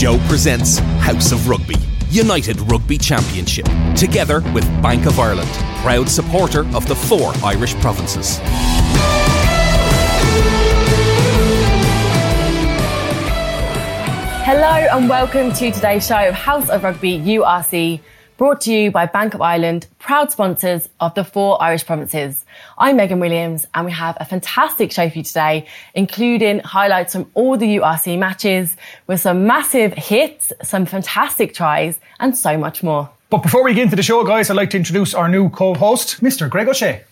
Joe presents House of Rugby, United Rugby Championship, together with Bank of Ireland, proud supporter of the four Irish provinces. Hello and welcome to today's show of House of Rugby URC, brought to you by Bank of Ireland, proud sponsors of the four Irish provinces. I'm Megan Williams and we have a fantastic show for you today, including highlights from all the URC matches with some massive hits, some fantastic tries and so much more. But before we get into the show, guys, I'd like to introduce our new co-host, Mr. Greg O'Shea.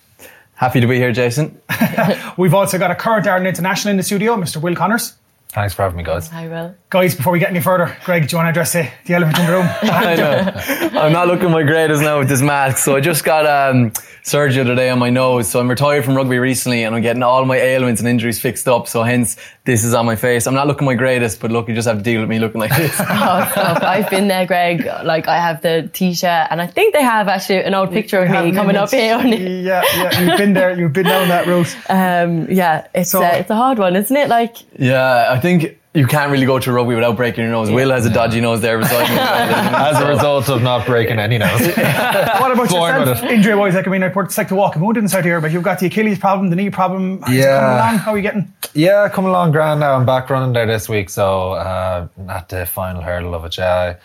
Happy to be here, Jason. We've also got a current Ireland international in the studio, Mr. Will Connors. Thanks for having me, guys. Hi, Will. Guys, before we get any further, Greg, do you want to address the, the elephant in the room? I know. I'm not looking my greatest now with this mask. So I just got um, surgery today on my nose. So I'm retired from rugby recently and I'm getting all my ailments and injuries fixed up. So hence, this is on my face. I'm not looking my greatest, but look, you just have to deal with me looking like this. Oh, stop. I've been there, Greg. Like, I have the t-shirt and I think they have actually an old picture of me coming up here on it. yeah, yeah, you've been there, you've been down that route. Um, yeah, it's, So- uh, it's a hard one, isn't it? Like, yeah, I think you can't really go to rugby without breaking your nose. Will has a dodgy nose there beside me. As a result of not breaking any nose. What about Born yourself? with it. Injury wise, like, I mean, it's like the walking wound inside here, but you've got the Achilles problem, the knee problem. Is it Yeah. coming along? How are you getting? yeah, coming along grand now. I'm back running there this week, so uh, at the final hurdle of it. Yeah, I,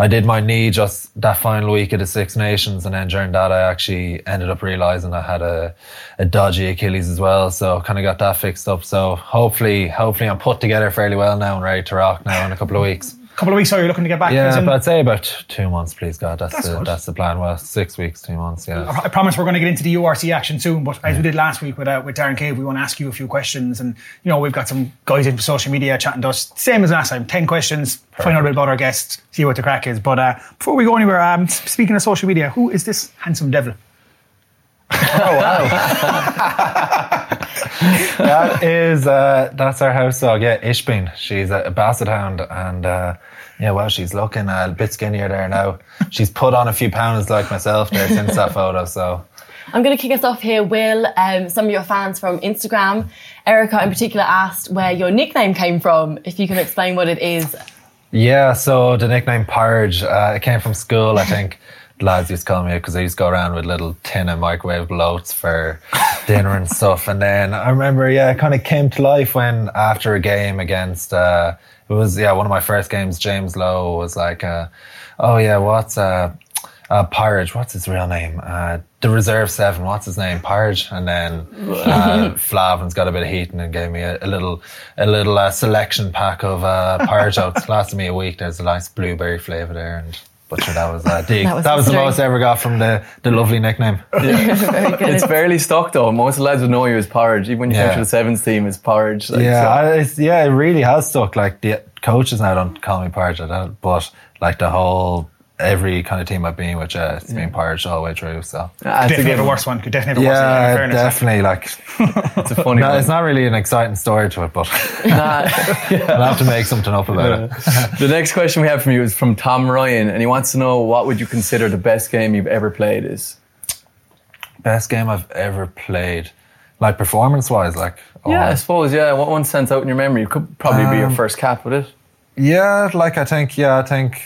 I did my knee just that final week of the Six Nations, and then during that, I actually ended up realizing I had a, a dodgy Achilles as well. So kind of got that fixed up. So hopefully, hopefully, I'm put together fairly well now and ready to rock now in a couple of weeks. Couple of weeks are you're looking to get back. Yeah, but I'd say about two months, please God. That's, That's the good. that's the plan. Well, six weeks, two months. Yeah. I promise we're going to get into the URC action soon, but as we did last week with uh, with Darren Cave, we want to ask you a few questions, and you know we've got some guys in social media chatting to us, same as last time, ten questions, find out a bit about our guests, see what the crack is. But uh, before we go anywhere, um, speaking of social media, who is this handsome devil? that is uh, that's our house dog. Yeah, Ishbeen. She's a, a basset hound, and uh, yeah, well, she's looking a bit skinnier there now. She's put on a few pounds like myself there since that photo. So I'm going to kick us off here, Will. Um, some of your fans from Instagram, Erica in particular, asked where your nickname came from. If you can explain what it is. yeah, so the nickname Porridge uh, it came from school. I think the lads used to call me because I used to go around with little tin and microwave loads for dinner and stuff. And then I remember, yeah, it kind of came to life when after a game against. Uh, it was yeah one of my first games. James Lowe was like, uh, "Oh yeah, what's uh, uh, Porridge? What's his real name? Uh, the reserve seven. What's his name? Porridge." And then uh, Flavin's got a bit of heating and gave me a, a little a little uh, selection pack of uh, porridge oats. Lasted me a week. There's a nice blueberry flavour there, and but sure, that was uh, the, That was that was the the most I ever got from the the lovely nickname. Very good. it's barely stuck though. Most of the lads would know you as porridge. Even when you Yeah. come to the sevens team, it's porridge. Like, yeah, so- I, it's, yeah, it really has stuck. Like the coaches now don't call me Porridge, I don't, but like the whole every kind of team I've been with, uh, it's been Porridge all the way through. So Ah, it's a Definitely given. the worst one. Could definitely have the worst one. yeah, in fairness. definitely. Like, It's a funny no, one. it's not really an exciting story to it, but Nah. I'll have to make something up about it. the next question we have from you is from Tom Ryan, and he wants to know what would you consider the best game you've ever played is. Best game I've ever played, like performance wise, like or- Yeah, I suppose. Yeah, what one stands out in your memory? It could probably be your Um, first cap with it. Yeah, like I think, yeah, I think,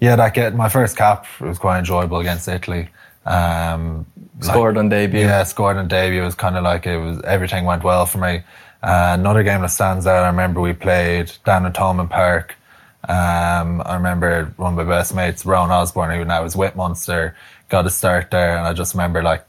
yeah, that get my first cap was quite enjoyable against Italy. Um, like- Scored on debut. Yeah, scored on debut. It was kind of like it was everything went well for me. Uh, another game that stands out. I remember we played down at Thomond Park. Um, I remember one of my best mates, Ron Osborne, who now is with Munster, got a start there, and I just remember like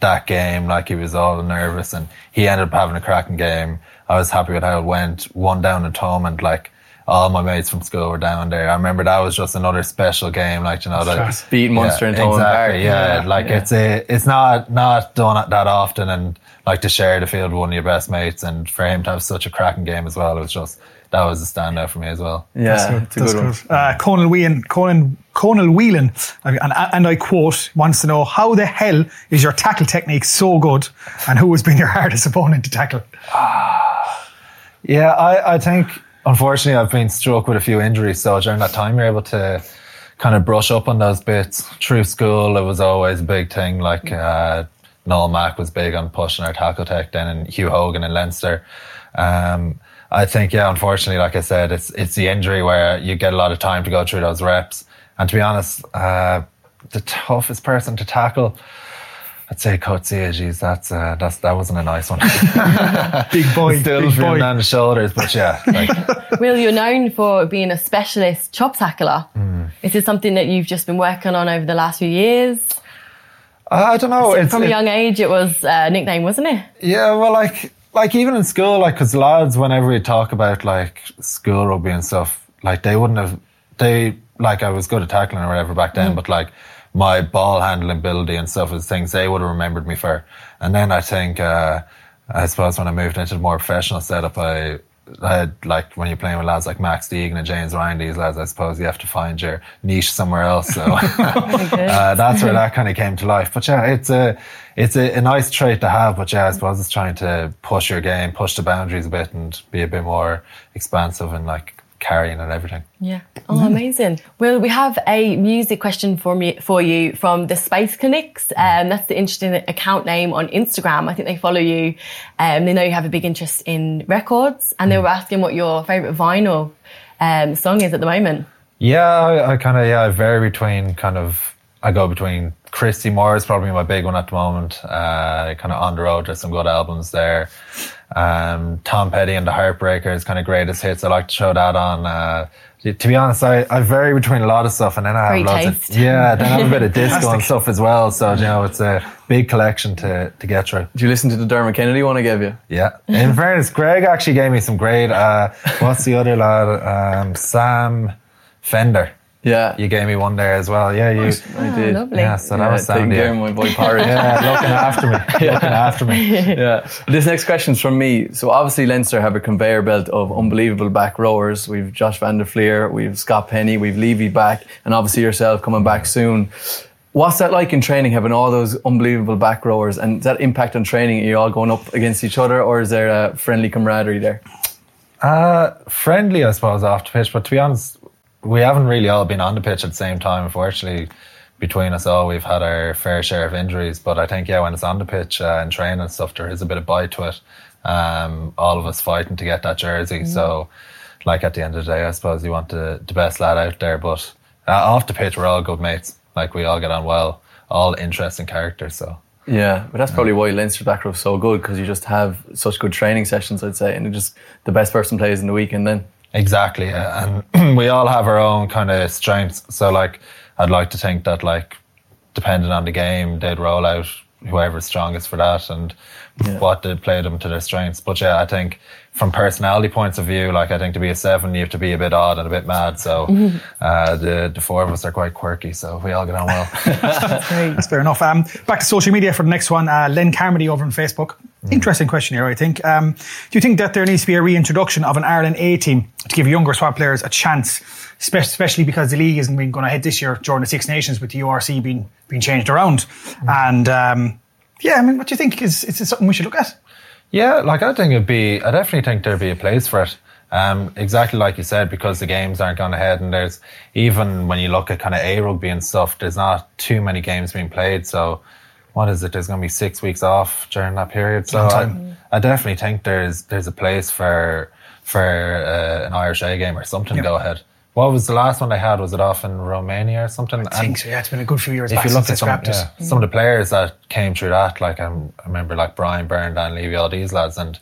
that game, like he was all nervous, and he ended up having a cracking game. I was happy with how it went. One down at Thomond, like all my mates from school were down there. I remember that was just another special game, like you know, like Beating Munster in Thomond exactly, Park. Yeah, Yeah, like yeah. it's a, it's not not done that often, and like to share the field with one of your best mates, and for him to have such a cracking game as well, it was just that was a standout for me as well. Yeah, it's a That's good one. Uh, Conal Whelan, Conan, Conal Whelan, and, and I quote, wants to know how the hell is your tackle technique so good, and who has been your hardest opponent to tackle? Yeah, I, I think unfortunately I've been struck with a few injuries, so during that time you're able to kind of brush up on those bits. Through school, it was always a big thing. Like uh, Noel Mack was big on pushing our tackle tech, then and Hugh Hogan in Leinster. Um, I think, yeah, unfortunately, like I said, it's it's the injury where you get a lot of time to go through those reps. And to be honest, uh, the toughest person to tackle, I'd say Coetzee. Geez, that's uh, that's that wasn't a nice one. Big boy, Still big feeling boy. on the shoulders, but yeah, like, Will, you're known for being a specialist chop tackler. Hmm. Is this something that you've just been working on over the last few years? I don't know. it's- From a young age, it was a nickname, wasn't it? Yeah, well, like, like even in school, like, because lads, whenever we talk about like school rugby and stuff, like they wouldn't have, they like I was good at tackling or whatever back then, but like my ball handling ability and stuff is things they would have remembered me for. And then I think, uh, I suppose when I moved into the more professional setup, I. I had like when you're playing with lads like Max Deegan and James Ryan, these lads, I suppose you have to find your niche somewhere else. So uh, that's where that kind of came to life. But yeah, it's a it's a, a nice trait to have. But yeah, I suppose it's trying to push your game, push the boundaries a bit, and be a bit more expansive and like carrying and everything. Yeah. Oh, amazing. Well, we have a music question for me for you from the Space Clinics. Um, that's the interesting account name on Instagram. I think they follow you. Um, they know you have a big interest in records, and they were asking what your favorite vinyl um, song is at the moment. Yeah, I, I kind of yeah, I vary between kind of I go between Christy Moore is probably my big one at the moment. Uh, kind of on the road, there's some good albums there. Um, Tom Petty and the Heartbreakers, kind of greatest hits. I like to show that on. Uh, to be honest, I, I vary between a lot of stuff, and then I have Great lots taste. of yeah, then I have a bit of disco and stuff as well. So you know, it's a big collection to to get through. Did you listen to the Dermot Kennedy one I gave you? Yeah. In fairness, Greg actually gave me some great. Uh, what's the other lad? Um, Sam Fender. Yeah, You gave me one there as well. Yeah, you. I did. lovely. Yeah, so that Yeah, was taking sound. care Yeah. my boy Parry. yeah, looking after me. Looking after me. yeah. This next question's from me. So obviously Leinster have a conveyor belt of unbelievable back rowers. We've Josh van der Flier, we've Scott Penny, we've Leavy back, and obviously yourself coming back soon. What's that like in training, having all those unbelievable back rowers? And does that impact on training? Are you all going up against each other, or is there a friendly camaraderie there? Uh, friendly, I suppose, off the pitch. But to be honest, we haven't really all been on the pitch at the same time. Unfortunately, between us all, we've had our fair share of injuries. But I think, yeah, when it's on the pitch uh, and training and stuff, there is a bit of bite to it. Um, all of us fighting to get that jersey. So, like at the end of the day, I suppose you want the, the best lad out there. But uh, off the pitch, we're all good mates. Like we all get on well, all interesting characters. So. Yeah, but that's probably why Leinster's back row is so good because you just have such good training sessions, I'd say, and just the best person plays in the weekend then. Exactly, and we all have our own kind of strengths. So, like, I'd like to think that, like, depending on the game, they'd roll out whoever's strongest for that and Yeah. what they play them to their strengths. But yeah, I think from personality points of view, like, I think to be a seven, you have to be a bit odd and a bit mad. So, uh, the the four of us are quite quirky, so we all get on well. That's fair enough. Um, back to social media for the next one. Uh, Len Carmody over on Facebook. Interesting question here, I think. Um, do you think that there needs to be a reintroduction of an Ireland A team to give younger squad players a chance, spe- especially because the league isn't going ahead this year during the Six Nations with the URC being being changed around? And um, yeah, I mean, what do you think? Is is this something we should look at? Yeah, like I think it'd be. I definitely think there'd be a place for it. Um, exactly like you said, because the games aren't going ahead, and there's even when you look at kind of a rugby and stuff, there's not too many games being played. So, what is it? There's going to be six weeks off during that period. So, I. I definitely think there's there's a place for for uh, an Irish A game or something to go ahead. What was the last one they had? Was it off in Romania or something? I think so. Yeah, it's been a good few years if back you look at some, yeah, some of the players that came through that, like um, I remember like Brian Byrne, Dan Leavy, all these lads, and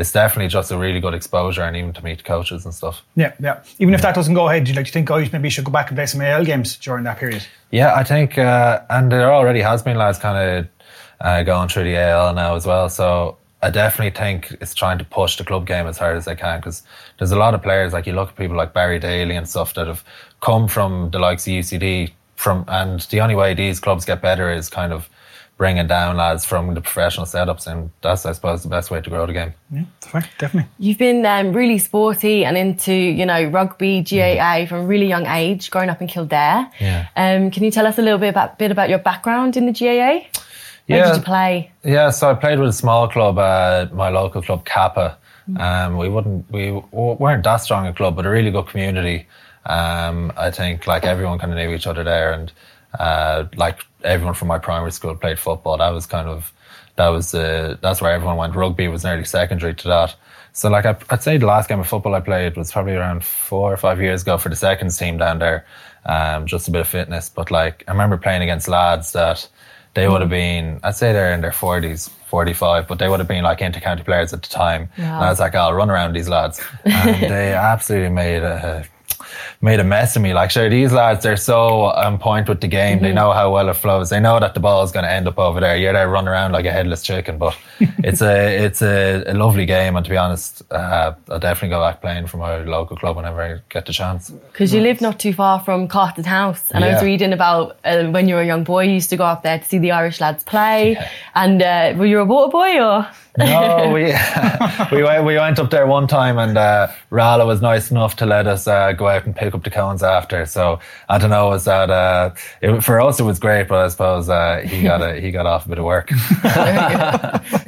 it's definitely just a really good exposure and even to meet coaches and stuff. Yeah, yeah. Even if that doesn't go ahead, do you like to think guys maybe should go back and play some AIL games during that period? Yeah, I think, uh, and there already has been lads kind of uh, going through the AIL now as well. So I definitely think it's trying to push the club game as hard as they can because there's a lot of players like you look at people like Barry Daly and stuff that have come from the likes of UCD from, and the only way these clubs get better is kind of bringing down lads from the professional setups, and that's I suppose the best way to grow the game. Yeah, fair, definitely. You've been um, really sporty and into, you know, rugby, GAA from a really young age, growing up in Kildare. Yeah. Um, can you tell us a little bit about bit about your background in the GAA? Where Yeah. did you play? Yeah, so I played with a small club, uh, my local club Cappagh. Um, we wouldn't, we weren't that strong a club, but a really good community. Um, I think like everyone kind of knew each other there, and uh, like everyone from my primary school played football. That was kind of that was uh, that's where everyone went. Rugby was nearly secondary to that. So like I, I'd say the last game of football I played was probably around four or five years ago for the seconds team down there. Um, just a bit of fitness, but like I remember playing against lads that they would have been, I'd say they're in their forties, 45, but they would have been like inter-county players at the time. And I was like, I'll run around these lads. And they absolutely made a, made a mess of me. Like, sure, these lads, they're so on point with the game. Mm-hmm. They know how well it flows. They know that the ball is going to end up over there. You're there running around like a headless chicken, but it's a, it's a, a lovely game. And to be honest, uh, I'll definitely go back playing for my local club whenever I get the chance. Because you live not too far from Carton House, and I was reading about uh, when you were a young boy, you used to go up there to see the Irish lads play. Yeah. And uh, were you a water boy or? No, we we went we went up there one time, and uh, Rala was nice enough to let us uh, go out and pick up the cones after. So I don't know, was that uh, it, for us it was great, but I suppose uh, he got a, he got off a bit of work.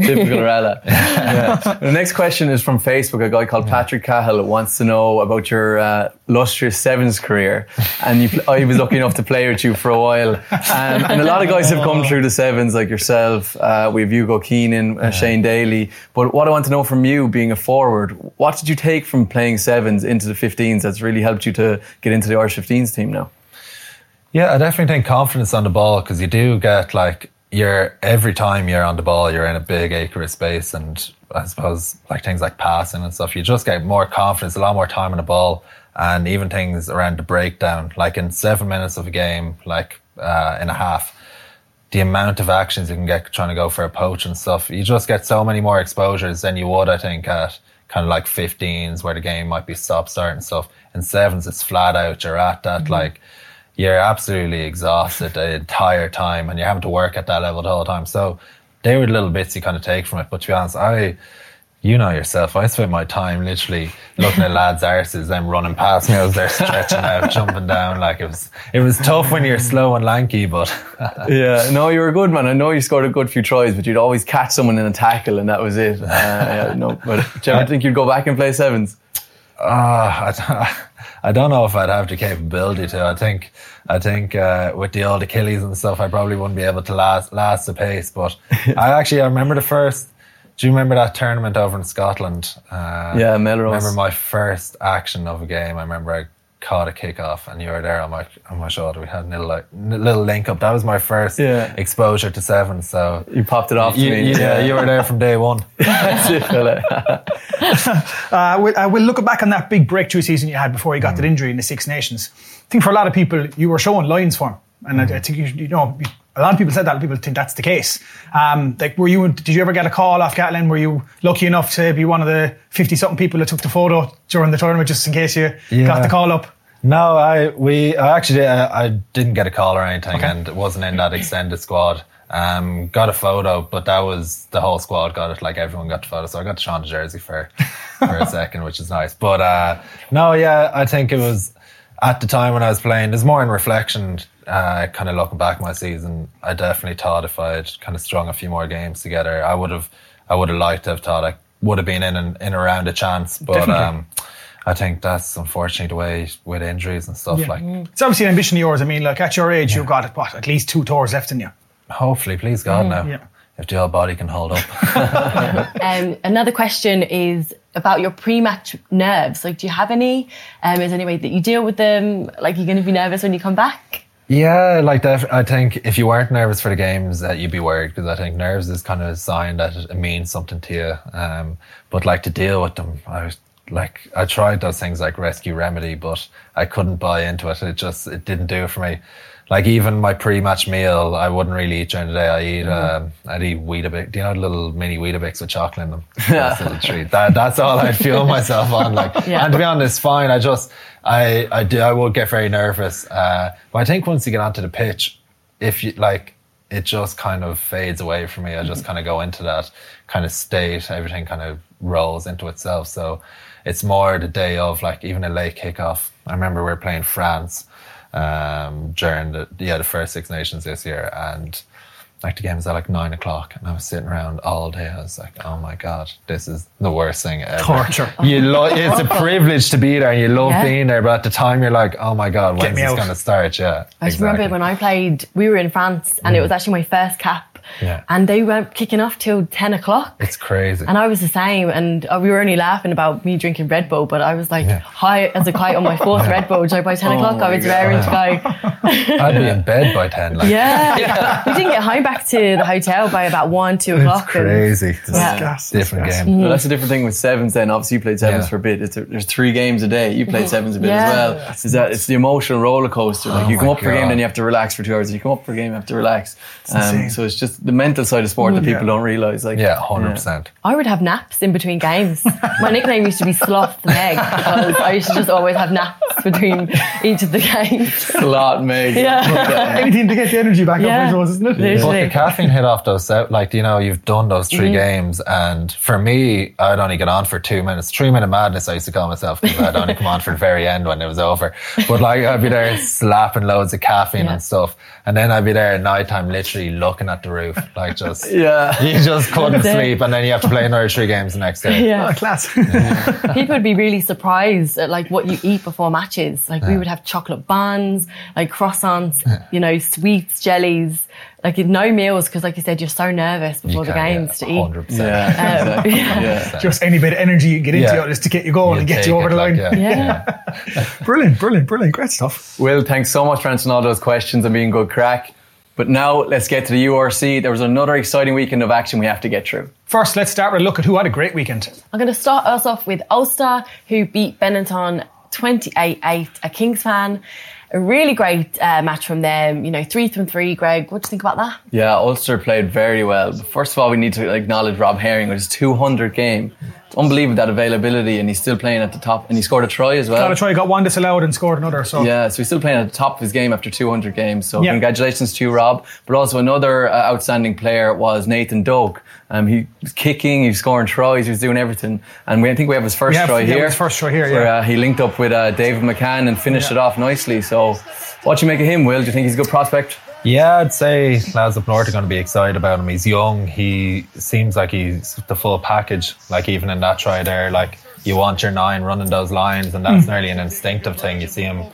Typical Rala. Yeah. The next question is from Facebook. A guy called Patrick Cahill wants to know about your uh, lustrous sevens career, and you, pl- I was lucky enough to play with you for a while. Um, and a lot of guys have come through the sevens, like yourself. Uh, we have Hugo Keenan, uh, Shane Daly. But what I want to know from you, being a forward, what did you take from playing sevens into the 15s that's really helped you to get into the Irish 15s team now? Yeah, I definitely think confidence on the ball because you do get like you're every time you're on the ball, you're in a big acre of space, and I suppose like things like passing and stuff, you just get more confidence, a lot more time on the ball, and even things around the breakdown, like in seven minutes of a game, like uh, in a half. The amount of actions you can get trying to go for a poach and stuff, you just get so many more exposures than you would, I think, at kind of like 15s where the game might be stop start and stuff. In sevens, it's flat out. You're at that mm-hmm. like you're absolutely exhausted the entire time and you're having to work at that level the whole time. So they were the little bits you kind of take from it. But to be honest, I, you know yourself, I spent my time literally looking at lads' arses, them running past me. as they're stretching out, jumping down. Like it was, it was tough when you're slow and lanky, but Yeah, no, you were a good man. I know you scored a good few tries, but you'd always catch someone in a tackle, and that was it. Uh, yeah, no, but do you ever think you'd go back and play sevens? Ah, I, don't- I don't know if I'd have the capability to. I think, I think uh, with the old Achilles and stuff, I probably wouldn't be able to last last the pace. But I actually, I remember the first. Do you remember that tournament over in Scotland? Uh, Yeah, Melrose. I remember my first action of a game. I remember I caught a kick off, and you were there on my on my shoulder. We had a little like, little link up. That was my first Yeah. exposure to seven. So You popped it off to you, me. you- yeah, you were there from day one. That's it, fella. Uh, we'll, uh, we'll look back on that big breakthrough season you had before you got that injury in the Six Nations. I think for a lot of people, you were showing Lions for him, and I, I think you, you know a lot of people said that. A lot of people think that's the case. Um, like, were you? Did you ever get a call off Gatland? Were you lucky enough to be one of the fifty-something people that took the photo during the tournament, just in case you got the call up? No, I we I actually uh, I didn't get a call or anything, Okay. and it wasn't in that extended squad. Um, got a photo, but that was the whole squad got it. Like everyone got the photo, so I got to Sean jersey for for a second, which is nice. But uh, no, yeah, I think it was at the time when I was playing. There's more in reflection, uh, kind of looking back my season. I definitely thought if I had kind of strung a few more games together, I would have I would have liked to have thought I would have been in and in around a chance. But um, I think that's unfortunately the way with injuries and stuff. Yeah. Like, It's obviously an ambition of yours. I mean, like at your age, you've got what at least two tours left in you. hopefully, please God, now yeah. if the old body can hold up. Um, another question is about your pre-match nerves. Like, do you have any? Um, is there any way that you deal with them? Like, you're going to be nervous when you come back? Yeah, like that. I think if you weren't nervous for the games, that you'd be worried because I think nerves is kind of a sign that it means something to you. Um, but like to deal with them, I was like I tried those things like rescue remedy, but I couldn't buy into it. It just it didn't do it for me. Like even my pre-match meal, I wouldn't really eat during the day. I eat, um, I'd eat Weetabix. Do you know little mini Weetabix with chocolate in them? That's a little treat. That, that's all I'd fuel myself on. Like, Yeah. and to be honest, fine. I just, I, I do, I would get very nervous. Uh, but I think once you get onto the pitch, if you like, it just kind of fades away from me. I just kind of go into that kind of state. Everything kind of rolls into itself. So it's more the day of like even a late kickoff. I remember we were playing France um, during the yeah the first Six Nations this year, and like the game was at like nine o'clock, and I was sitting around all day. I was like, oh my god, this is the worst thing ever. Torture. You lo- it's a privilege to be there, and you love Yeah. being there, but at the time you're like, oh my god, when's me this going to start? Yeah, I just remember when I played, we were in France and it mm. was actually my first cap Yeah. and they weren't kicking off till ten o'clock. It's crazy. And I was the same, and uh, we were only laughing about me drinking Red Bull, but I was like Yeah. high as a kite on my fourth Red Bull. So by ten o'clock, I was raring to go. I'd be in bed by 10. Like, Yeah, we didn't get home back to the hotel by about one, two o'clock. It's crazy. It's Yeah. a different gas. game. Well, that's a different thing with sevens. Then obviously you played sevens Yeah. for a bit. It's a, there's three games a day. You played sevens a bit Yeah. as well. Is that it's the emotional roller coaster? Like Oh you come my up for a game, then you have to relax for two hours. And you come up for a game, you have to relax. Um, so it's just the mental side of sport that people Yeah. don't realize. Like Yeah, 100%. I would have naps in between games. My nickname used to be Sloth Meg because I used to just always have naps between each of the games. a lot, Meg. Yeah. Anything to get the energy back Yeah. up, I suppose, isn't it? Literally. But the caffeine hit off those, out- like, you know, you've done those 3 Mm-hmm. games. And for me, I'd only get on for two minutes. Three minute madness, I used to call myself because I'd only come on for the very end when it was over. But like, I'd be there slapping loads of caffeine Yeah. and stuff. And then I'd be there at night time, literally looking at the roof, like just, Yeah. you just couldn't sleep. And then you have to play another three games the next day. Yeah. Oh, class. People would be really surprised at like what you eat before matches. Like we would have chocolate buns, like croissants, you know, sweets, jellies, like no meals because, like you said, you're so nervous before the games to eat. 100%. Yeah. Um, exactly. yeah. yeah. Just any bit of energy you can get into Yeah. it just to get you going and get you over it, the line. like, Yeah. Brilliant, brilliant, brilliant. Great stuff. Will, thanks so much for answering all those questions and being good crack. But now let's get to the URC. There was another exciting weekend of action we have to get through. First, let's start with a look at who had a great weekend. I'm going to start us off with Ulster, who beat Benetton 28 8, a Kings fan. A really great uh, match from them. You know, three from three. Greg, what do you think about that? Yeah, Ulster played very well. But first of all, we need to acknowledge Rob Herring with his 200 game. Unbelievable that availability, and he's still playing at the top. And he scored a try as well. Got a try, got one disallowed and scored another. So Yeah, so he's still playing at the top of his game after 200 games. So Yeah. congratulations to you, Rob. But also another uh, outstanding player was Nathan Doak. Um, he was kicking, he was scoring tries, he was doing everything. And we, I think we have his first try yeah, here. his first try here, where, yeah. uh, he linked up with uh, David McCann and finished it off nicely. So what do you make of him, Will? Do you think he's a good prospect? Yeah, I'd say lads up north are going to be excited about him. He's young. He seems like he's the full package. Like even in that try there, like you want your nine running those lines, and that's hmm. nearly an instinctive thing. You see him,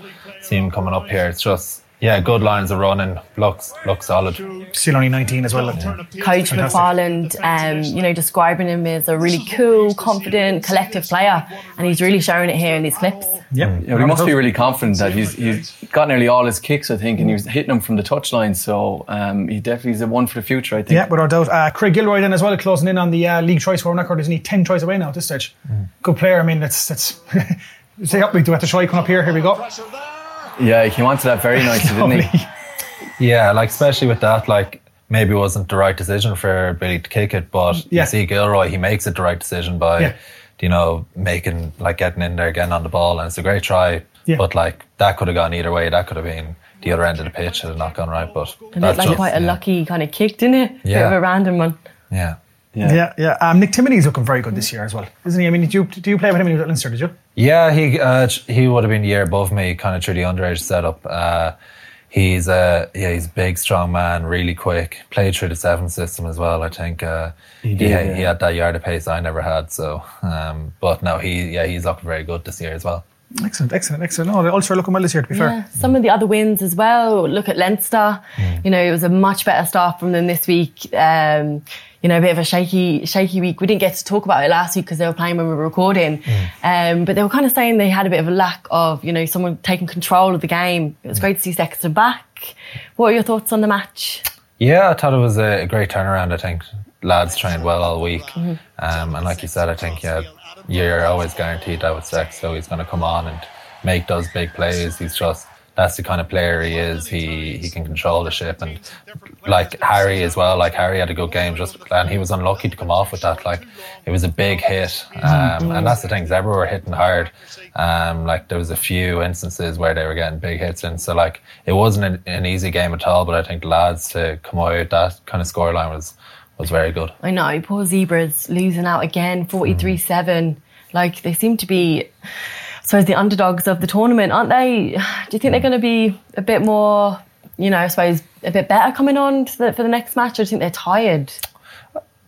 see him coming up here. It's just yeah, good lines of running. Looks looks solid. still only 19 as well. like. Coach McFarland, um, you know, describing him as a really cool, confident, collective player. And he's really showing it here in these clips. Yeah, Yeah, but he must be really confident that he's he's got nearly all his kicks, I think, and he was hitting them from the touchline. So um, he definitely is a one for the future, I think. Yeah, without doubt. Uh, Craig Gilroy then as well, closing in on the uh, league try scoring record. Isn't he 10 tries away now at this stage? Good player. I mean, that's that's. Say up, we do have to try. Come up here. Here we go. Yeah, he came onto that very nicely, didn't he? Yeah, like especially with that, like maybe it wasn't the right decision for Billy to kick it, but Yeah. you see Gilroy, he makes it the right decision by, Yeah. you know, making like getting in there, getting on the ball, and it's a great try. Yeah. But like that could have gone either way. That could have been the other end of the pitch had it not gone right. But It that's like just- quite a yeah. lucky kind of kick, didn't it? Bit Yeah. of a random one. Yeah. Yeah, yeah. Um, Nick Timoney's looking very good this year as well, isn't he? I mean, did you do you play with him when he was at Leinster? Did you? Yeah, he uh, he would have been the year above me, kind of through the underage setup. Uh, he's a yeah, he's a big, strong man, really quick. Played through the seven system as well. I think uh, he, did, had, yeah. he had that yard of pace I never had. So, um, but no, he yeah, he's looking very good this year as well. Excellent, excellent, excellent. No, the Ulster are looking well this year. To be Yeah, fair. some of the other wins as well. Look at Leinster. You know, it was a much better start from them this week. Um, you know, a bit of a shaky, shaky week. We didn't get to talk about it last week because they were playing when we were recording. Um, but they were kind of saying they had a bit of a lack of, you know, someone taking control of the game. It was great to see Sexton back. What are your thoughts on the match? Yeah, I thought it was a, great turnaround. I think lads trained well all week, um, and like you said, I think yeah, you're always guaranteed that with Sex, so he's going to come on and make those big plays. He's just that's the kind of player he is. He he can control the ship, and like Harry as well. Like Harry had a good game, just and he was unlucky to come off with that. Like it was a big hit, um, and that's the thing. Everyone were hitting hard. Um, like there was a few instances where they were getting big hits and So like it wasn't an, an easy game at all. But I think lads to come out with that kind of scoreline was was very good. I know, poor Zebras losing out again, 43 7. Like, they seem to be, suppose, the underdogs of the tournament, aren't they? Do you think they're going to be a bit more, you know, I suppose, a bit better coming on to the, for the next match? Or do you think they're tired?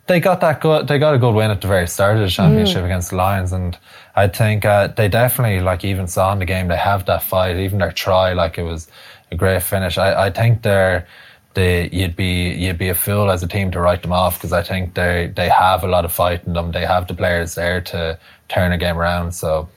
they got that good. They got a good win at the very start of the championship against the Lions, and I think uh, they definitely like even saw in the game they have that fight. Even their try, like it was a great finish. I, I think they're they, you'd be you'd be a fool as a team to write them off because I think they they have a lot of fight in them. They have the players there to turn a game around. So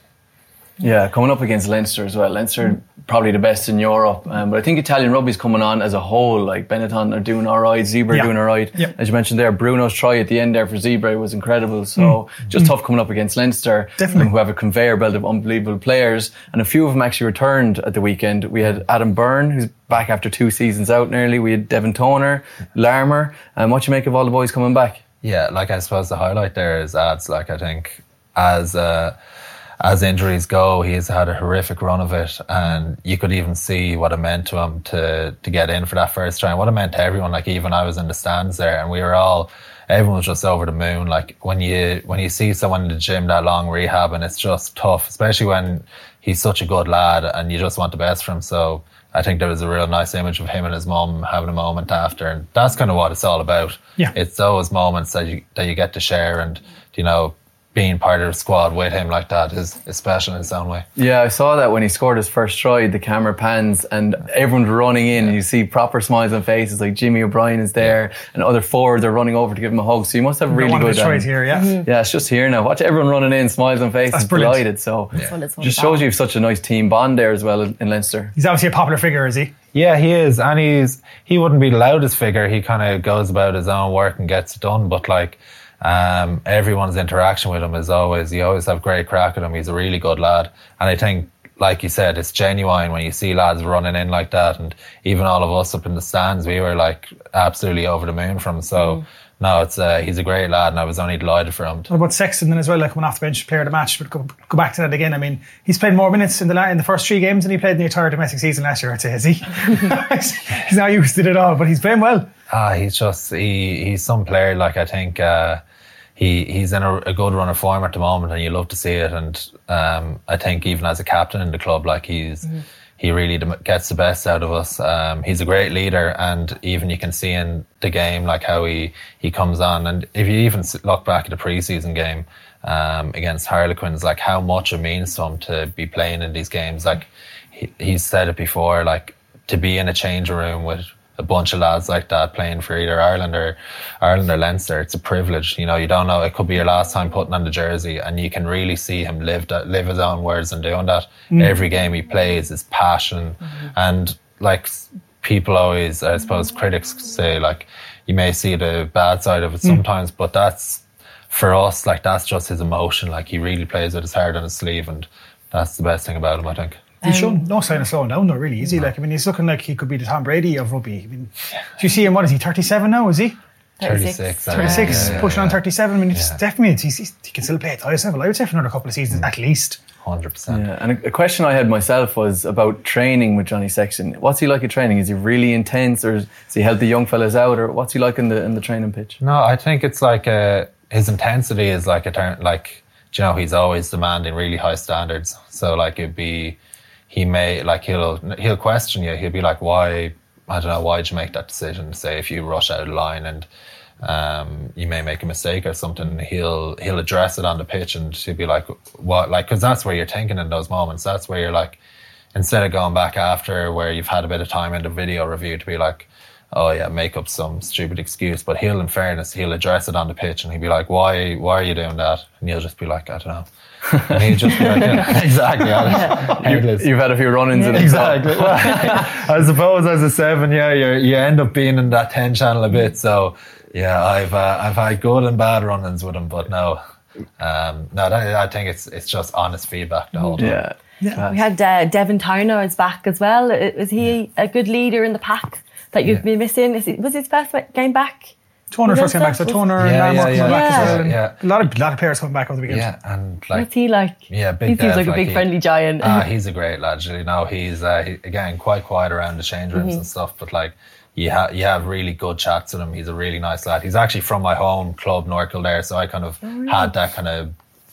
Yeah, coming up against Leinster as well. Leinster probably the best in Europe, um, but I think Italian rugby's coming on as a whole. Like Benetton are doing all right, Zebre Yeah. are doing all right. Yep. As you mentioned there, Bruno's try at the end there for Zebre was incredible. So just tough coming up against Leinster, Definitely. um, who have a conveyor belt of unbelievable players, and a few of them actually returned at the weekend. We had Adam Byrne, who's back after two seasons out nearly. We had Devin Toner, Larmer. Um, what you make of all the boys coming back? Yeah, like I suppose the highlight there is ads. Like I think as uh, as injuries go, he's had a horrific run of it, and you could even see what it meant to him to to get in for that first try, and what it meant to everyone. Like even I was in the stands there, and we were all. Everyone was just over the moon. Like when you when you see someone in the gym that long rehab, and it's just tough, especially when he's such a good lad, and you just want the best for him. So I think there was a real nice image of him and his mum having a moment after, and that's kind of what it's all about. Yeah. it's those moments that you that you get to share, and you know, being part of the squad with him like that is, is special in its own way. Yeah, I saw that when he scored his first try, the camera pans and everyone's running in and you see proper smiles on faces like Jimmy O'Brien is there and other forwards are running over to give him a hug. So you must have really One of good his tries um, here, yeah. Yeah, it's just here now. Watch everyone running in, smiles on faces, That's brilliant. delighted. So what it's all just about. shows you such a nice team bond there as well in in Leinster. He's obviously a popular figure, is he? Yeah, he is, and he's he wouldn't be the loudest figure. He kind of goes about his own work and gets it done. But like um, everyone's interaction with him is always you always have great crack at him. He's a really good lad, and I think. Like you said, it's genuine when you see lads running in like that, and even all of us up in the stands, we were like absolutely over the moon from. him. So no, it's uh, he's a great lad, and I was only delighted for him. What about Sexton then as well, like coming off the bench, player of the match? But go, go back to that again. I mean, he's played more minutes in the la- in the first three games than he played in the entire domestic season last year. I'd say, has he? he's not used to it at all, but he's playing well. Ah, he's just he he's some player. Like I think uh, he he's in a, a good run of form at the moment, and you love to see it. And um, I think even as a captain in the club, like he's he really gets the best out of us. Um, he's a great leader, and even you can see in the game like how he he comes on. And if you even look back at the preseason game um, against Harlequins, like how much it means to him to be playing in these games. Like he, he's said it before, like to be in a change room with a bunch of lads like that playing for either Ireland or Ireland or Leinster. It's a privilege. You know, you don't know. It could be your last time putting on the jersey, and you can really see him live that, live his own words and doing that. Mm. Every game he plays is passion, mm-hmm. and like people always, I suppose, mm-hmm. critics say like you may see the bad side of it mm. sometimes, but that's for us. Like that's just his emotion. Like he really plays with his heart on his sleeve, and that's the best thing about him. I think. He's shown no sign of slowing down, though. Really, is he? Like, I mean, he's looking like he could be the Tom Brady of rugby. I mean, do you see him? What is he? Thirty-seven now? Is he? 36, I Thirty-six, Yeah, yeah, pushing on thirty-seven. I mean, it's definitely he's, he's, he can still play at the highest level. I would say for another couple of seasons at least. Hundred percent. Yeah, and a, a question I had myself was about training with Johnny Sexton. What's he like at training? Is he really intense, or does he help the young fellas out, or what's he like in the in the training pitch? No, I think it's like uh his intensity is like a turn like you know he's always demanding really high standards. So like it'd be he may like he'll he'll question you. He'll be like, why I don't know why did you make that decision? Say if you rush out of line and um, you may make a mistake or something. He'll he'll address it on the pitch and he'll be like, what like because that's where you're thinking in those moments. That's where you're like instead of going back after where you've had a bit of time in the video review to be like, oh yeah, make up some stupid excuse. But he'll, in fairness, he'll address it on the pitch and he'll be like, why, why are you doing that? And you'll just be like, I don't know. And he'll just be like, yeah, exactly. Headless. You've had a few run-ins. in Exactly. Well, I suppose as a seven, yeah, you you end up being in that ten channel a bit. So yeah, I've uh, I've had good and bad run-ins with him, but no, um, no, that, I think it's it's just honest feedback the whole time. Yeah. Yeah. We had uh, Devin Toner is back as well. I- Is he a good leader in the pack that you've Yeah. been missing? Is he, was his first game back? Toner first came back, so was- Toner and Yeah, Lamar yeah, coming yeah. back as Yeah. well. Yeah. A lot of lot of players coming back over the weekend. Yeah, and like What's he like? Yeah, big He seems Dev, like a like big he- friendly giant. Ah, he's a great lad. You know, he's uh, he, again quite quiet around the change rooms Mm-hmm. and stuff. But like, you have you have really good chats with him. He's a really nice lad. He's actually from my home club, North Kildare, so I kind of Oh, had that kind of,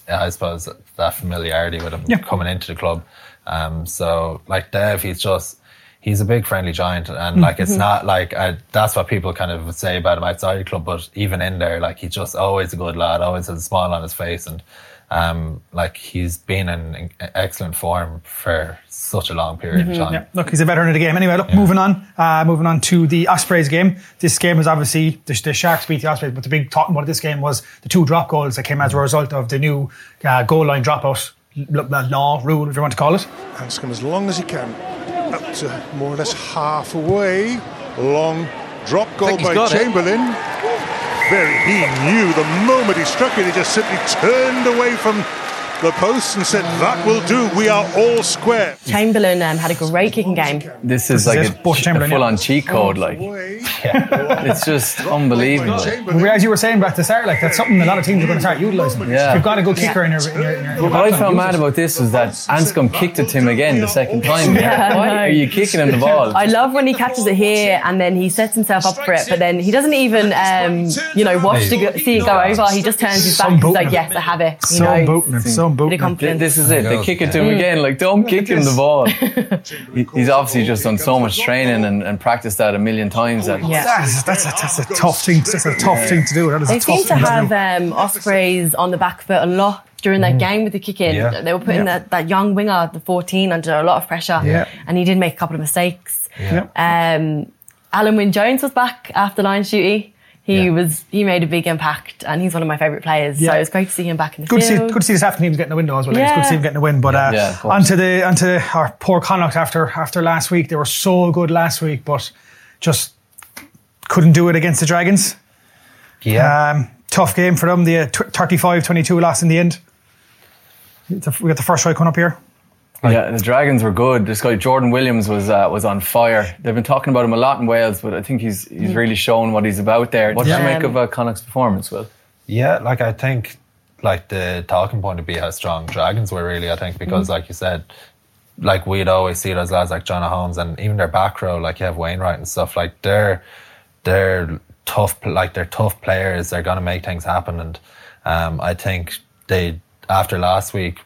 I suppose, that familiarity with him Yeah. coming into the club. Um, so like Dev, he's just. He's a big friendly giant, and Mm-hmm. like it's not like I, that's what people kind of say about him outside the club. But even in there, like he's just always a good lad, always has a smile on his face, and um, like he's been in excellent form for such a long period of time. Yeah, look, he's a veteran of the game. Anyway, look, moving on, uh, moving on to the Ospreys game. This game was obviously the, the Sharks beat the Ospreys, but the big talking about this game was the two drop goals that came as a result of the new uh, goal line dropout law, rule, if you want to call it. Anscombe as long as he can, up to more or less halfway. Long drop goal by Chamberlain. It. Very, he knew the moment he struck it, he just simply turned away from the post and said, That will do. We are all square. Chamberlain um, had a great kicking game. This is like a, a full on cheat code. Like, yeah. it's just unbelievable. Well, as you were saying back to start, like that's something a lot of teams are going to start utilising. Yeah. You've got a good kicker in your. In your, in your what I found mad about this was that Anscombe kicked it to him again the second time. Yeah, Why are you kicking him the ball? I love when he catches it here and then he sets himself up for it, but then he doesn't even, um, you know, watch to go, see it go over. He just turns his back. He's like, yes, I have it. You so know, booting him. So this is it. They kick it to him again. Like, don't kick him the ball. He's obviously just done so much training and, and practiced that a million times. That yeah. that's, that's, a, that's a tough thing. That's a tough thing to do. That is they a tough seem to have um, Ospreys on the back foot a lot during that mm. game with the kick in. Yeah. They were putting yeah. that, that young winger, the 14, under a lot of pressure. Yeah. And he did make a couple of mistakes. Yeah. Um, Alun Wyn Jones was back after line duty. He yeah. was he made a big impact, and he's one of my favourite players. Yeah. So it was great to see him back in the good field. To see, good to see this afternoon he was getting a win though as well. Yeah. It's good to see him getting a win. But uh, yeah, onto the onto our poor Connacht after after last week. They were so good last week, but just couldn't do it against the Dragons. Yeah, um, tough game for them. The 35-22 loss in the end. We got the first try coming up here. Like, yeah, the Dragons were good. This guy Jordan Williams was uh, was on fire. They've been talking about him a lot in Wales, but I think he's he's really shown what he's about there. What did you make of uh, Connacht's performance, Will? Yeah, like I think like the talking point would be how strong Dragons were really. I think because mm. like you said, like we'd always see those lads like Jonah Holmes and even their back row, like you have Wainwright and stuff. Like they're they're tough, like they're tough players. They're gonna make things happen, and um, I think they after last week,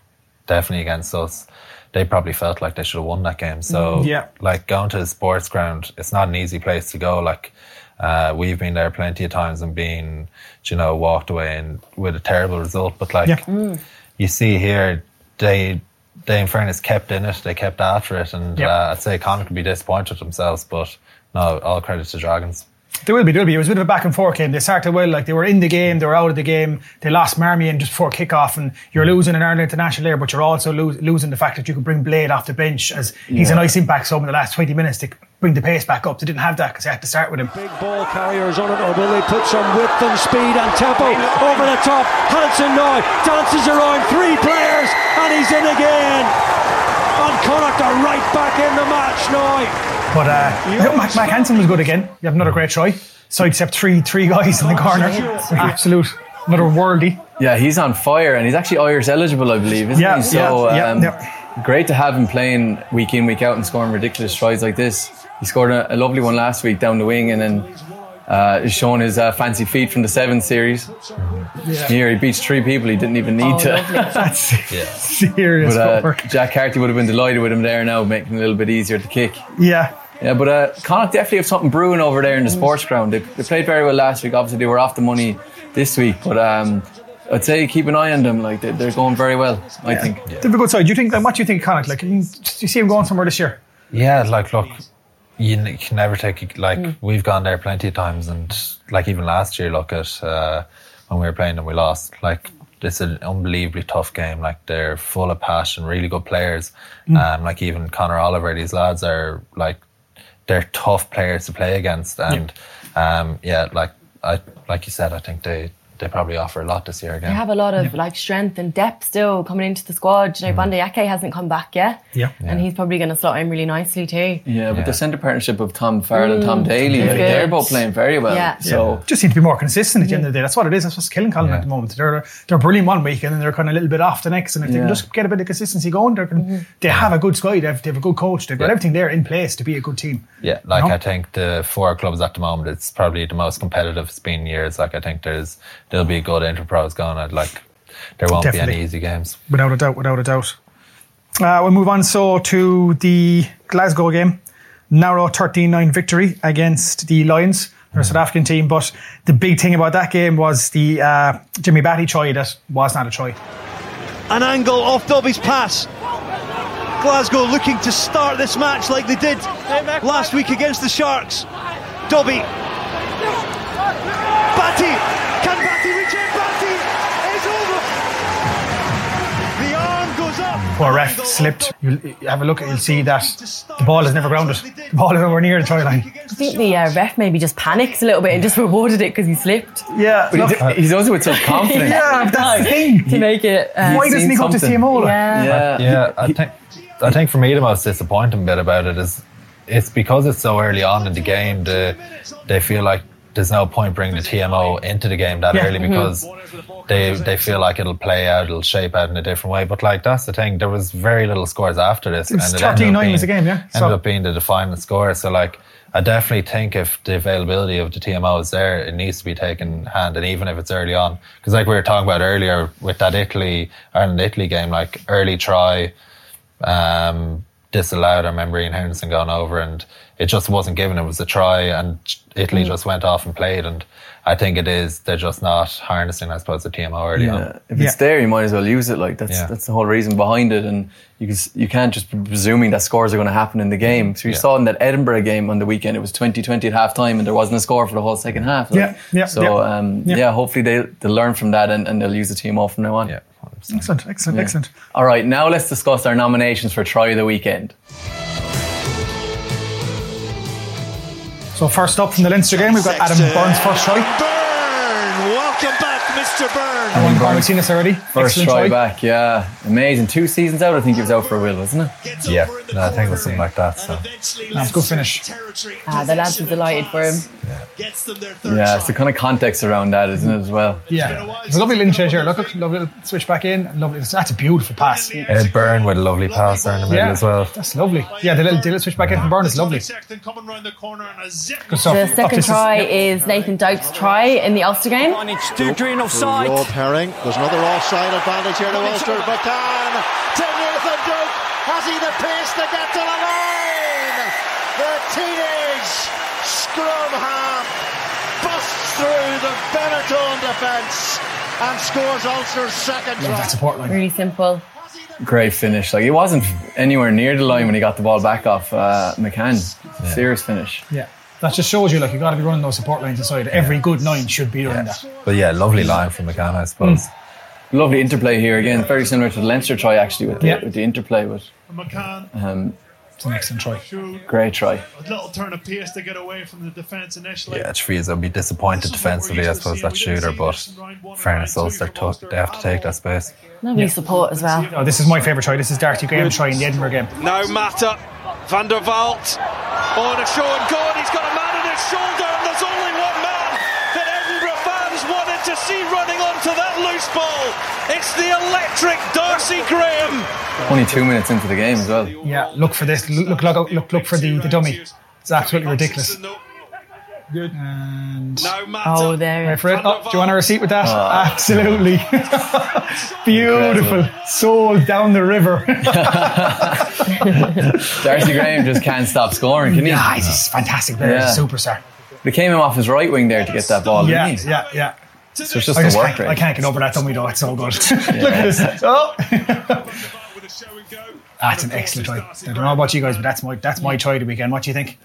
definitely against us they probably felt like they should have won that game. So, mm, yeah. like going to the sports ground, it's not an easy place to go. Like, uh, we've been there plenty of times and been, you know, walked away and with a terrible result. But like, yeah. mm. you see here, they, they in fairness kept in it. They kept after it, and yeah. uh, I'd say Connacht could be disappointed themselves. But no, all credit to Dragons. There will be, there will be. It was a bit of a back and forth game. They started well, like they were in the game, they were out of the game. They lost Marmion just before kick-off, and you're losing an Ireland international there, but you're also lo- losing the fact that you can bring Blade off the bench as he's yeah. a nice impact sub in the last 20 minutes to bring the pace back up. They didn't have that because they had to start with him. Big ball carriers on it, or will they put some width and speed and tempo over the top? Hansen now dances around three players, and he's in again. And Connacht are right back in the match now. But uh, Mac, Mack Hansen was good again. You have another great try. So except three three guys in the corner. Absolute another worldy. Yeah, he's on fire and he's actually Irish eligible, I believe, isn't yeah, he? So yeah, um, yeah, great to have him playing week in, week out and scoring ridiculous tries like this. He scored a, a lovely one last week down the wing and then uh, showing his uh, fancy feet from the seven series. Yeah. Here he beats three people he didn't even need oh, to. That's yeah. serious. But, uh, Jack Carty would have been delighted with him there now, making it a little bit easier to kick. Yeah, yeah, but uh, Connacht definitely have something brewing over there in the sports ground. They, they played very well last week. Obviously, they were off the money this week, but um, I'd say keep an eye on them. Like they, are going very well. I yeah. think. Yeah. They've a good side. Do you think? Like, what do you think, Connacht? Like, do you see them going somewhere this year? Yeah, like look, you can never take like mm. we've gone there plenty of times, and like even last year, look at uh, when we were playing and we lost. Like it's an unbelievably tough game. Like they're full of passion, really good players. Mm. Um, like even Conor Oliver, these lads are like they're tough players to play against, and yeah, um, yeah like I like you said, I think they they probably offer a lot this year again. They have a lot of yeah. like strength and depth still coming into the squad. You know, mm. Bundee Aki hasn't come back yet. Yeah. And he's probably going to slot in really nicely too. Yeah, but yeah. the centre partnership of Tom Farrell mm. and Tom mm. Daly, like, they're both playing very well. Yeah. So just seem to be more consistent at the end of the day. That's what it is. That's what's killing Colin at the moment. They're they're brilliant one week and then they're kind of a little bit off the next. And if they can just get a bit of consistency going, they mm-hmm. they have a good squad. They have, they have a good coach. They've got everything there in place to be a good team. Yeah, like you know? I think the four clubs at the moment, it's probably the most competitive it's been years. Like I think there's there'll be a good enterprise going. I'd like there won't Definitely. be any easy games. Without a doubt, without a doubt. Uh, we'll move on so to the Glasgow game. Narrow 13-9 victory against the Lions, their mm. South African team. But the big thing about that game was the uh, Jimmy Batty try that was not a try. an angle off Dobie's pass. Glasgow looking to start this match like they did last week against the Sharks. Dobie. Batty Poor ref slipped. You'll have a look. You'll see that the ball is never grounded. The ball is nowhere near the try line. I think the uh, ref maybe just panicked a little bit and just rewarded it because he slipped. Yeah. But he d- he's also with such confidence. yeah, that's the thing. to make it. Uh, Why doesn't he seen go to something. TMO? like? yeah. Yeah. Yeah, I think I think for me the most disappointing bit about it is it's because it's so early on in the game. The, they feel like there's no point bringing the TMO into the game that Yeah. early because they they feel like it'll play out, it'll shape out in a different way. But like that's the thing, there was very little scores after this, It was and it ended 13-9 up being, was the game, yeah. ended So- up being the defining score. So like. I definitely think if the availability of the TMO is there, it needs to be taken hand, and even if it's early on, because like we were talking about earlier with that Italy Ireland Italy game, like early try, um, disallowed. I remember Ian Henderson going over and it just wasn't given. It was a try and Italy Mm. just went off and played. And I think it is, they're just not harnessing, I suppose, the TMO early Yeah. on. If it's Yeah. there, you might as well use it. Like that's Yeah. that's the whole reason behind it, and you can, you can't just be presuming that scores are going to happen in the game. So you Yeah. saw in that Edinburgh game on the weekend, it was 20-20 at half time, and there wasn't a score for the whole second half. like. Yeah, yeah, So yeah. Um, Yeah. yeah. hopefully they they'll learn from that and, and they'll use the TMO from now on. Yeah. 100%. Excellent, excellent, excellent. All right, now let's discuss our nominations for Try of the Weekend. So first up from the Leinster game, we've got Adam Byrne's first try. Byrne, welcome back, Mr. Byrne. One corner, we've seen this already. First Excellent try back, yeah, amazing. Two seasons out, I think he was out for a while, wasn't it? Yeah, no, I think it was something like that. So. That's good finish. Ah, the lads are delighted for him. Yeah, it's the kind of context around that, isn't it, as well? Yeah, it's a lovely lynch edge here. Look, look, lovely little switch back in. Lovely. That's a beautiful pass. Ed Byrne with a lovely pass there in the middle Yeah, as well. that's lovely. Yeah, the little, the little switch back in from Byrne is lovely. Good stuff. The second this try yeah. is Nathan Doak's try in the Ulster game. Stoudrine offside. Rob Herring. There's another offside advantage here to Ulster. Buchan to Nathan Doak. Has he the pace to get to the line? The teenage scrum half busts through the Benetton defence and scores Ulster's second Love try. that support line. Really simple. Great finish. Like he wasn't anywhere near the line when he got the ball back off uh, McCann. Serious finish. Yeah. That just shows you, like, you got to be running those support lines inside. Every good nine should be doing that. But yeah, lovely line from McCann, I suppose. Lovely interplay here again. Very similar to the Leinster try actually with the, Yeah. with the interplay. But McCann, um, It's an excellent try. great try. a little turn of pace to get away from the defence initially. Yeah, Trees will be disappointed defensively, I suppose, that shooter, but fairness, Ulster took, they have to take that space. Lovely support as well. Oh, this is my favourite try. This is Darcy Graham's try in the Edinburgh game. No matter. Van der Walt. Oh, and a show and go, and he's got a man on his shoulder, and there's only one man that Edinburgh fans wanted to see running onto that loose ball. It's the electric Darcy Graham. Only two minutes into the game as well. Yeah, look for this. Look, look, look, look for the, the dummy. It's absolutely ridiculous. Good. And Now Mata. Oh, there. Wait for it. Oh, do you want a receipt with that? Ah. Absolutely. Beautiful. Soul down the river. Darcy Graham just can't stop scoring, can he? yeah, he's just fantastic player. He's a Yeah. superstar. They came him off his right wing there to get that ball, Yeah, didn't he? yeah, yeah. So it's just I, the just work can't, rate. I can't get over that dummy though. It's so good. Look at this. Oh, With a show and go. that's an excellent try. I don't know about you guys, but that's my that's my try of the weekend. What do you think?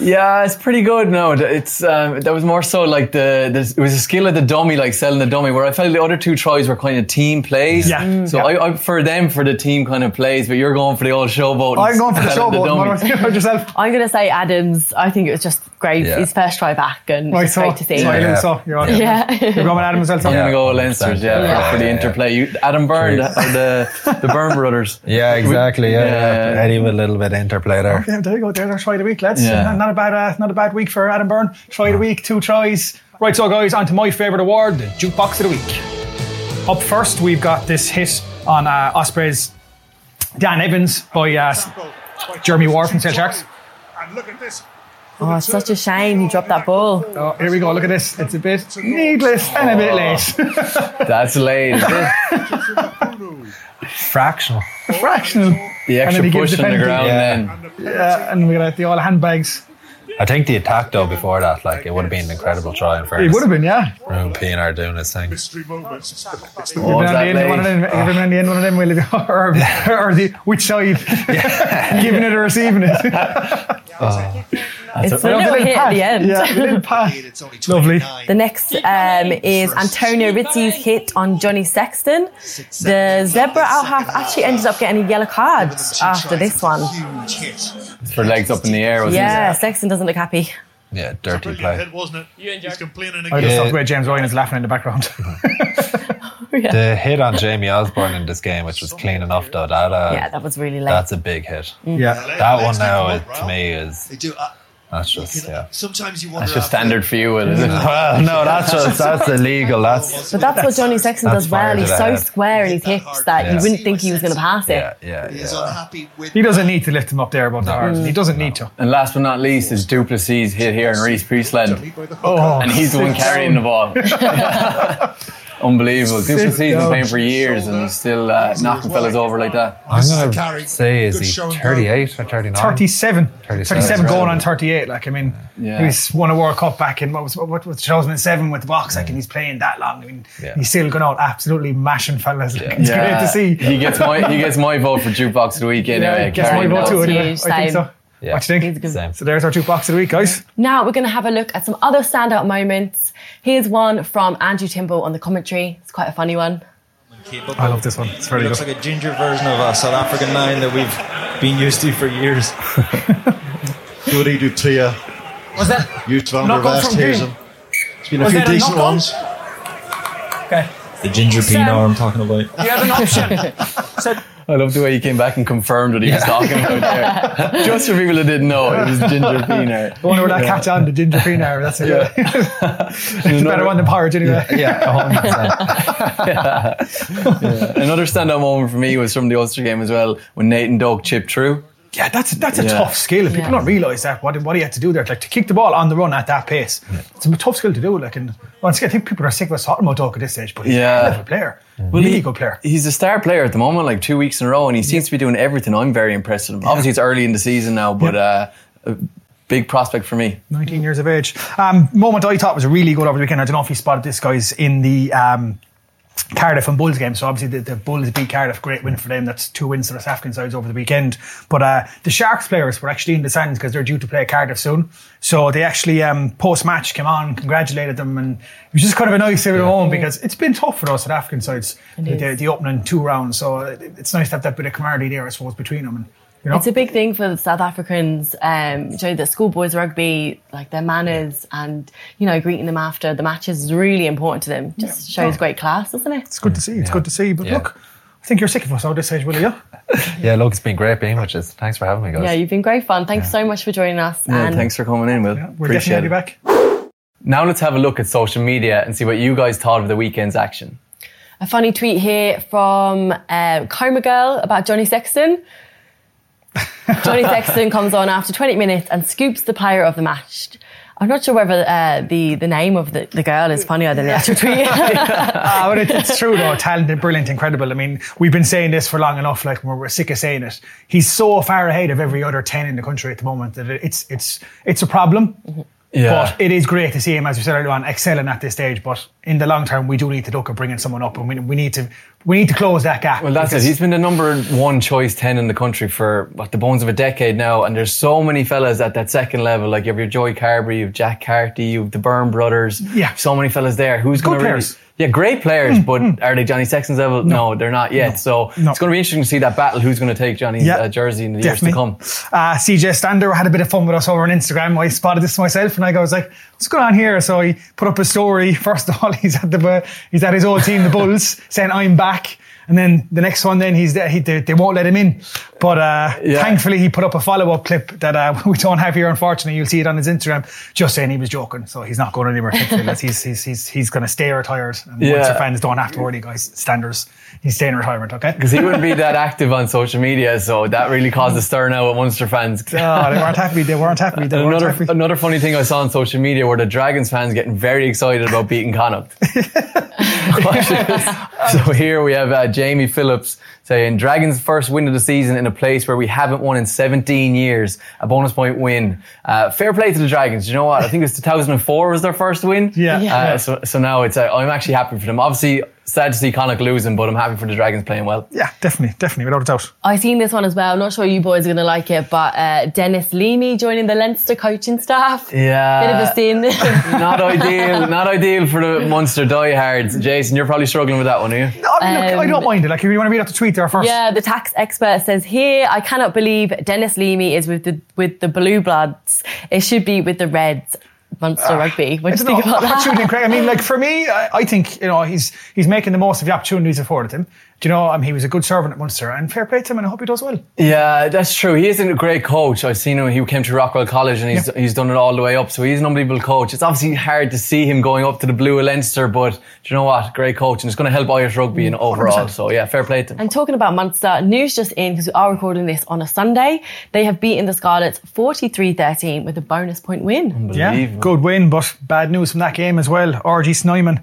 Yeah, it's pretty good. No, it's um, that was more so like the, the it was a skill of the dummy, like selling the dummy. Where I felt the other two tries were kind of team plays. Yeah. Mm. So Yeah. I, I for them for the team kind of plays, but you're going for the old showboat. I'm going for the showboat. dummy. What about yourself? I'm going to say Adams. I think it was just great. Yeah. His first try back, and Right, it's so, great to see. so, Yeah. yeah. so you're on. Yeah. You're going with Adam as well. I'm Yeah. gonna go Leinster's, yeah, Yeah. for the interplay. You, Adam Byrne, the, or the the Byrne brothers. Yeah, exactly. Yeah, Yeah. yeah. Eddie with a little bit of interplay there. Yeah, there you go. There's our try of the week, lads. Yeah. Not, not a bad, uh, not a bad week for Adam Byrne. Try of the week, two tries. Right, so guys, on to my favourite award, the jukebox of the week. Up first, we've got this hit on uh, Ospreys, Dan Evans by uh, Jeremy Ward from Sale Sharks. And look at this. Oh, it's such a shame he dropped that ball. Oh, here we go. Look at this. It's a bit needless and a bit late. That's late. Fractional. Fractional. The extra then he gives push on the ground, Yeah. then Yeah, and we got the all handbags. I think the attack though before that, like it would have been an incredible try in It would have been, yeah. Ruan Pienaar doing his thing. Mystery moments. It's the Oh, that the end, one of them, late. even the end, one of them will have, or, or the which side, giving it or receiving it. It's a little hit at the end. Yeah, little pass. It's only Lovely. The next um, is Antonio Rizzi's hit on Johnny Sexton. The Zebre out half actually ended up getting a yellow card after this one. Huge hit. For legs up in the air, wasn't Yeah, Sexton doesn't look happy. Yeah, dirty Brilliant play. hit, wasn't it? You and He's complaining again. I again. just Yeah. thought about James Ryan is laughing in the background. The hit on Jamie Osborne in this game, which was clean enough though, that uh, Yeah, that was really late. that's a big hit. yeah. That one now, it, to me, is They do. Uh, that's just yeah. sometimes you wonder. That's just standard for you, is it? Well, no, that's just that's illegal. That's but that's what Johnny Sexton does well. He's so square in his hips that Yeah. you wouldn't think he was going to pass it. yeah, yeah, He's yeah. unhappy with. He doesn't need to lift him up there above the horizon. He doesn't need to. And last but not least is du Plessis hit here and Rhys Priestland. by the hook. Oh, And he's the one oh. carrying the ball. Unbelievable. du Plessis has been down. playing for years and he's still uh, knocking fellas over like that. I'm This is a gonna say, is he 38 or 39? 37. 37. 37 going on 38. Like, I mean, Yeah. he was won a World Cup back in what was, what was 2007 with the Boks. Like, and he's playing that long. I mean, Yeah. he's still going out absolutely mashing fellas. Like, it's great to see. He gets my he gets my vote for jukebox of the week anyway. Yeah, gets my vote too. Anyway. I think so. Yeah. What do you He's think? Same. So there's our two box of the week, guys. Now we're going to have a look at some other standout moments. Here's one from Andrew Trimble on the commentary. It's quite a funny one. I love this one. It's very looks good. like a ginger version of a South African nine that we've been used to for years. Goody do to you. Was that? Youth van Knock der on West from here's Jane. him. There's been a Was few that a decent ones. Okay. The ginger Pienaar I'm talking about. You have an option. Said, I love the way he came back and confirmed what he was talking about there. Just for people that didn't know, it was ginger peanut. I wonder where that catch on the ginger peanut. That's it. Yeah. it's a better one than porridge anyway. Yeah, 100%. Another standout moment for me was from the Ulster game as well when Nathan Doak chipped through. Yeah, that's that's a Yeah. tough skill. If people Yeah. don't realise that, what, what he had to do there, like to kick the ball on the run at that pace, it's a tough skill to do. Like, and once again, I think people are sick of us talking about Doak at this stage, but he's Yeah. a hell of a player, really he- good player. He's a star player at the moment, like two weeks in a row, and he seems to be doing everything. I'm very impressed with him. Obviously, it's early in the season now, but uh, a big prospect for me. 19 years of age. Um, moment I thought was really good over the weekend. I don't know if you spotted this, guys, in the um, Cardiff and Bulls game. So obviously the, the Bulls beat Cardiff, great win for them. That's two wins to the South African sides over the weekend. But uh, the Sharks players were actually in the stands because they're due to play Cardiff soon. So they actually um, post match came on, congratulated them, and it was just kind of a nice every home because it's been tough for those South African sides. The, the, opening two rounds, so it- it's nice to have that bit of camaraderie there, I suppose, between them. And you know, It's a big thing for the South Africans. Um, show that schoolboys rugby, like their manners and you know greeting them after the matches is really important to them. Just shows great class, doesn't it? it's good to see. It's good to see. But Yeah. look, I think you're sick of us at this stage, will you? yeah, look, it's been great being with you. Thanks for having me, guys. Yeah, you've been great fun. Thanks so much for joining us. Yeah, and thanks for coming in, Will. We're Appreciate definitely it. back. Now let's have a look at social media and see what you guys thought of the weekend's action. a funny tweet here from uh, Coma Girl about Johnny Sexton. Johnny Sexton comes on after 20 minutes and scoops the player of the match. I'm not sure whether uh, the, the name of the, the girl is funnier than the actual tweet. Ah, but it, it's true though. Talented, brilliant, incredible. I mean, we've been saying this for long enough. Like we're, we're sick of saying it. He's so far ahead of every other ten in the country at the moment that it, it's it's it's a problem. Yeah. But it is great to see him, as we said earlier on, excelling at this stage. But in the long term, we do need to look at bringing someone up, and we, we need to we need to close that gap. Well, that's it. He's been the number one choice 10 in the country for, what, the bones of a decade now. And there's so many fellas at that second level. Like, you have your Joey Carbery, you have Jack Carty, you have the Byrne brothers. Yeah. So many fellas there. Who's going to really. Yeah, great players, but are they Johnny Sexton's level? No, they're not yet. So No. it's going to be interesting to see that battle. Who's going to take Johnny's Yeah, uh, jersey in the years to come? Uh, CJ Stander had a bit of fun with us over on Instagram. I spotted this myself, and I was like, "What's going on here?" So he put up a story. First of all, he's at the he's at his old team, the Bulls, saying, "I'm back." And then the next one, then he's he, they, they won't let him in. But uh, Yeah. thankfully, he put up a follow up clip that uh, we don't have here. Unfortunately, you'll see it on his Instagram, just saying he was joking. So he's not going anywhere. he's he's he's, he's going to stay retired. And Yeah. Munster fans don't have to worry, guys. Standards. he's staying in retirement. Okay. Because he wouldn't be that active on social media, so that really caused a stir now with Munster fans. Oh, they weren't happy. They weren't happy. They weren't another happy. another funny thing I saw on social media were the Dragons fans getting very excited about beating Connacht. so here we have uh, Jamie Phillips saying Dragons' first win of the season in a place where we haven't won in 17 years. A bonus point win. Uh, fair play to the Dragons. You know what? I think it was 2004 was their first win. Yeah. Yeah. Uh, so, so now it's. Uh, I'm actually happy for them. Obviously, sad to see Connacht losing, but I'm happy for the Dragons playing well. Yeah, definitely, definitely, without a doubt. I've seen this one as well. I'm Not sure you boys are going to like it, but uh, Denis Leamy joining the Leinster coaching staff. Yeah. Bit of a sin. not ideal. Not ideal for the Munster diehards. Jason, you're probably struggling with that one, are you? No, I mean, look, I Um, don't mind it. Like, if you want to read out the tweet there first. Yeah, the tax expert says here, I cannot believe Denis Leamy is with the with the Blue Bloods. It should be with the Reds. Munster ah, Rugby. What do you think about that? Opportunity, Craig. I mean, like for me, I, I think you know he's he's making the most of the opportunities afforded him. Do you know? I mean, he was a good servant at Munster, and fair play to him, and I hope he does well. Yeah, that's true. He isn't a great coach. I've seen him. He came to Rockwell College and he's he's done it all the way up. So he's an unbelievable coach. It's obviously hard to see him going up to the Blue of Leinster, but do you know what? Great coach, and it's going to help Irish rugby in overall. 100%. So yeah, fair play to him. And talking about Munster, news just in because we are recording this on a Sunday. They have beaten the Scarlets 43-13 with a bonus point win. Yeah, Unbelievable. good win, but bad news from that game as well. RG Snyman,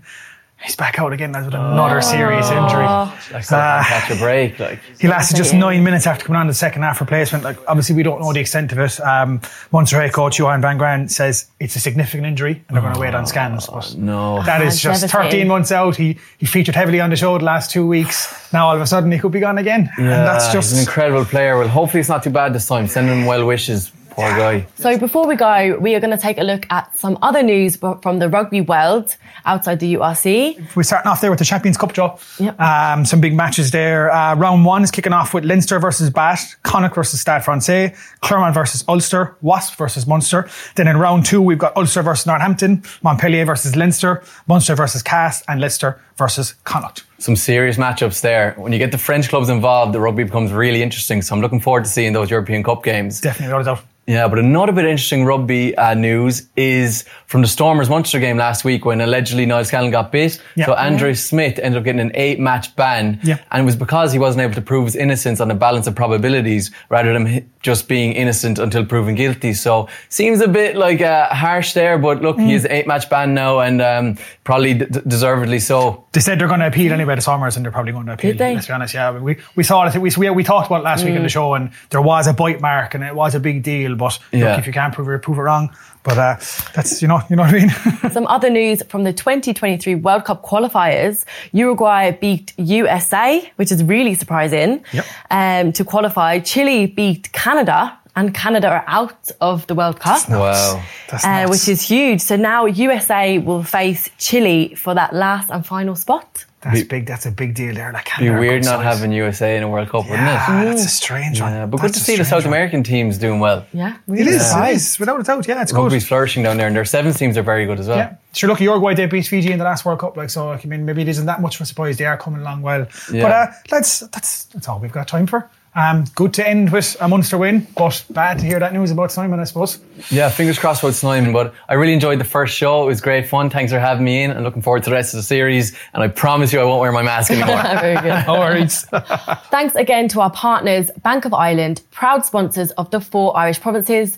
he's back out again with another serious injury. Like, uh, catch a break. Like He lasted just nine minutes after coming on the second half replacement. Like obviously, we don't know the extent of it. Um, Munster head coach Johann van Graan says it's a significant injury, and they're going to wait on scans. But no. that is just 13 months out. He he featured heavily on the show the last two weeks. Now all of a sudden he could be gone again, and that's he's just an incredible player. Well, hopefully it's not too bad this time. Send him well wishes. Poor guy. So before we go, we are going to take a look at some other news from the rugby world outside the URC. We're starting off there with the Champions Cup draw. Yep. Um, some big matches there. Uh, round one is kicking off with Leinster versus Bath, Connacht versus Stade Francais, Clermont versus Ulster, Wasp versus Munster. Then in round two, we've got Ulster versus Northampton, Montpellier versus Leinster, Munster versus Castres, and Leicester versus Connacht. Some serious matchups there. When you get the French clubs involved, the rugby becomes really interesting. So I'm looking forward to seeing those European Cup games. Definitely, a doubt. Yeah, but another bit of interesting rugby uh, news is from the Stormers Munster game last week when allegedly Niall Scannell got bit. Yeah. So Andre Smith ended up getting an eight match ban. Yeah. And it was because he wasn't able to prove his innocence on the balance of probabilities rather than just being innocent until proven guilty. So seems a bit like uh, harsh there, but look, he is Mm. eight match ban now and um, probably d- d- deservedly so. They said they're going to appeal anyway to Summers and they're probably going to appeal. Did they? Let's be honest. Yeah, we we saw it. We we, we talked about it last week Mm. on the show, and there was a bite mark, and it was a big deal. But Yeah. look, if you can't prove it, prove it wrong. But uh, that's you know you know what I mean. Some other news from the 2023 World Cup qualifiers. Uruguay beat USA, which is really surprising, Yep. um, to qualify. Chile beat Canada, and Canada are out of the World Cup. Wow. That's uh, nuts. which is huge. So now USA will face Chile for that last and final spot. That's big. That's a big deal there. Like, Be weird not having USA in a World Cup, wouldn't it? Yeah, that's a strange one. Yeah, but good to see the South one. American teams doing well. Yeah, It really is. It surprised. is without a doubt. Yeah, it's good. Rugby's flourishing down there, and their sevens teams are very good as well. Yeah, sure. Look, Uruguay they beat Fiji in the last World Cup. Like, so I mean, maybe it isn't that much of a surprise. They are coming along well. Yeah. But uh, that's that's that's all we've got time for. Um, good to end with a Munster win, but bad to hear that news about Snyman, I suppose. Yeah, fingers crossed about Snyman. But I really enjoyed the first show. It was great fun. Thanks for having me in, and looking forward to the rest of the series. And I promise you, I won't wear my mask anymore. Very good. No worries. Thanks again to our partners, Bank of Ireland, proud sponsors of the four Irish provinces.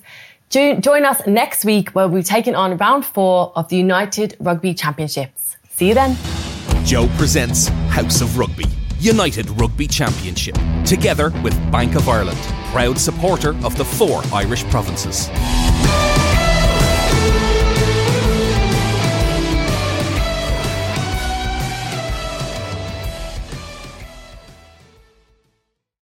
Join us next week where we're taking on round four of the United Rugby Championships. See you then. Joe presents House of Rugby, United Rugby Championship, together with Bank of Ireland, proud supporter of the four Irish provinces.